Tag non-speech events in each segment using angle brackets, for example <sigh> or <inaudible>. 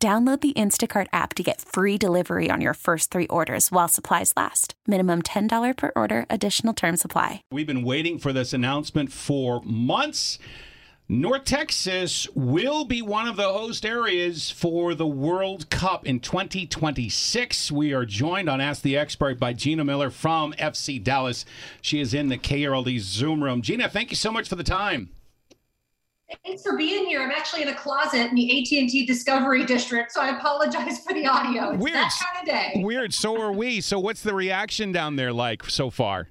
Download the Instacart app to get free delivery on your first three orders while supplies last. Minimum $10 per order, additional term supply. We've been waiting for this announcement for months. North Texas will be one of the host areas for the World Cup in 2026. We are joined on Ask the Expert by Gina Miller from FC Dallas. She is in the KRLD Zoom room. Gina, thank you so much for the time. Thanks for being here. I'm actually in a closet in the AT&T Discovery District, so I apologize for the audio. It's Weird. that kind of day. Weird. So are we. So what's the reaction down there like so far?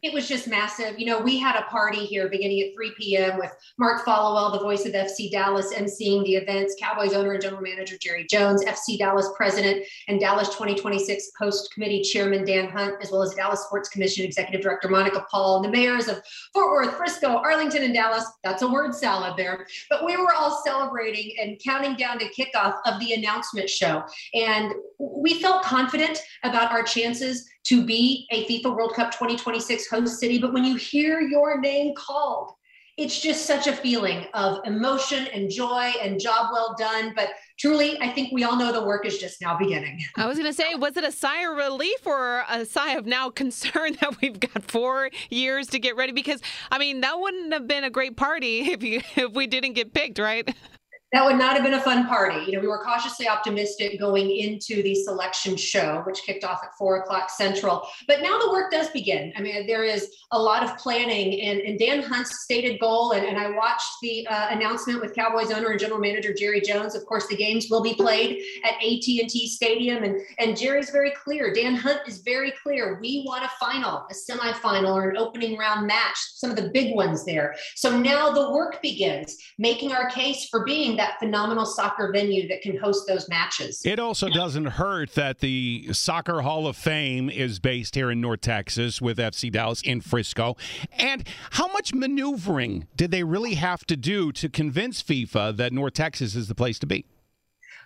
It was just massive. You know, we had a party here beginning at 3 p.m. with Mark Followill, the voice of FC Dallas, emceeing the events, Cowboys owner and general manager Jerry Jones, FC Dallas president and Dallas 2026 post committee chairman Dan Hunt, as well as Dallas Sports Commission executive director Monica Paul, and the mayors of Fort Worth, Frisco, Arlington, and Dallas. That's a word salad there. But we were all celebrating and counting down to kickoff of the announcement show. And we felt confident about our chances to be a FIFA World Cup 2026 host city. But when you hear your name called, it's just such a feeling of emotion and joy and job well done. But truly, I think we all know the work is just now beginning. I was going to say, was it a sigh of relief or a sigh of now <laughs> concern that we've got four years to get ready? Because, I mean, that wouldn't have been a great party if, you, <laughs> if we didn't get picked, right? That would not have been a fun party. You know, we were cautiously optimistic going into the selection show, which kicked off at four o'clock central. But now the work does begin. I mean, there is a lot of planning, and, and Dan Hunt's stated goal. And, and I watched the uh, announcement with Cowboys owner and general manager Jerry Jones. Of course, the games will be played at AT&T Stadium, and and Jerry's very clear. Dan Hunt is very clear. We want a final, a semifinal, or an opening round match. Some of the big ones there. So now the work begins, making our case for being that phenomenal soccer venue that can host those matches. It also doesn't hurt that the Soccer Hall of Fame is based here in North Texas with FC Dallas in Frisco. And how much maneuvering did they really have to do to convince FIFA that North Texas is the place to be?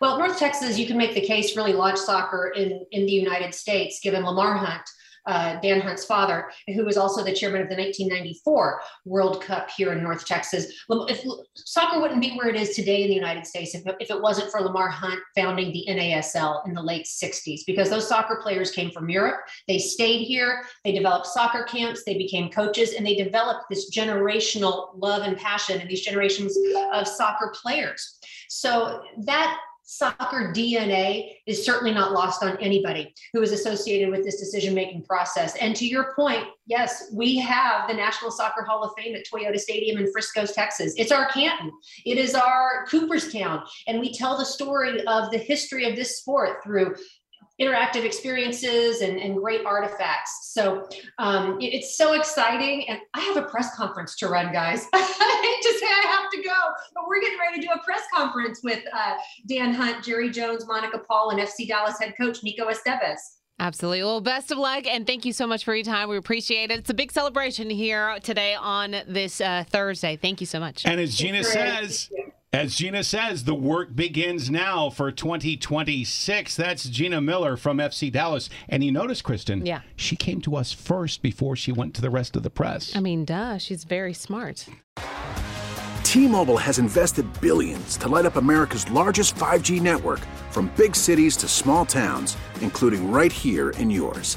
Well, North Texas, you can make the case really launched soccer in, in the United States, given Lamar Hunt uh, Dan Hunt's father, who was also the chairman of the 1994 World Cup here in North Texas. If soccer wouldn't be where it is today in the United States if, if it wasn't for Lamar Hunt founding the NASL in the late 60s, because those soccer players came from Europe. They stayed here, they developed soccer camps, they became coaches, and they developed this generational love and passion and these generations of soccer players. So that soccer DNA is certainly not lost on anybody who is associated with this decision making process. And to your point, yes, we have the National Soccer Hall of Fame at Toyota Stadium in Frisco, Texas. It's our Canton, it is our Cooperstown. And we tell the story of the history of this sport through interactive experiences and, and great artifacts. So um, it, it's so exciting. And I have a press conference to run, guys. <laughs> I hate to say I have to go, but we're getting ready to do a press conference with uh, Dan Hunt, Jerry Jones, Monica Paul, and FC Dallas head coach Nico Estevez. Absolutely. Well, best of luck, and thank you so much for your time. We appreciate it. It's a big celebration here today on this uh, Thursday. Thank you so much. And as Gina says, as Gina says, the work begins now for 2026. That's Gina Miller from FC Dallas. And you notice, Kristen, yeah. she came to us first before she went to the rest of the press. I mean, duh, she's very smart. T Mobile has invested billions to light up America's largest 5G network from big cities to small towns, including right here in yours.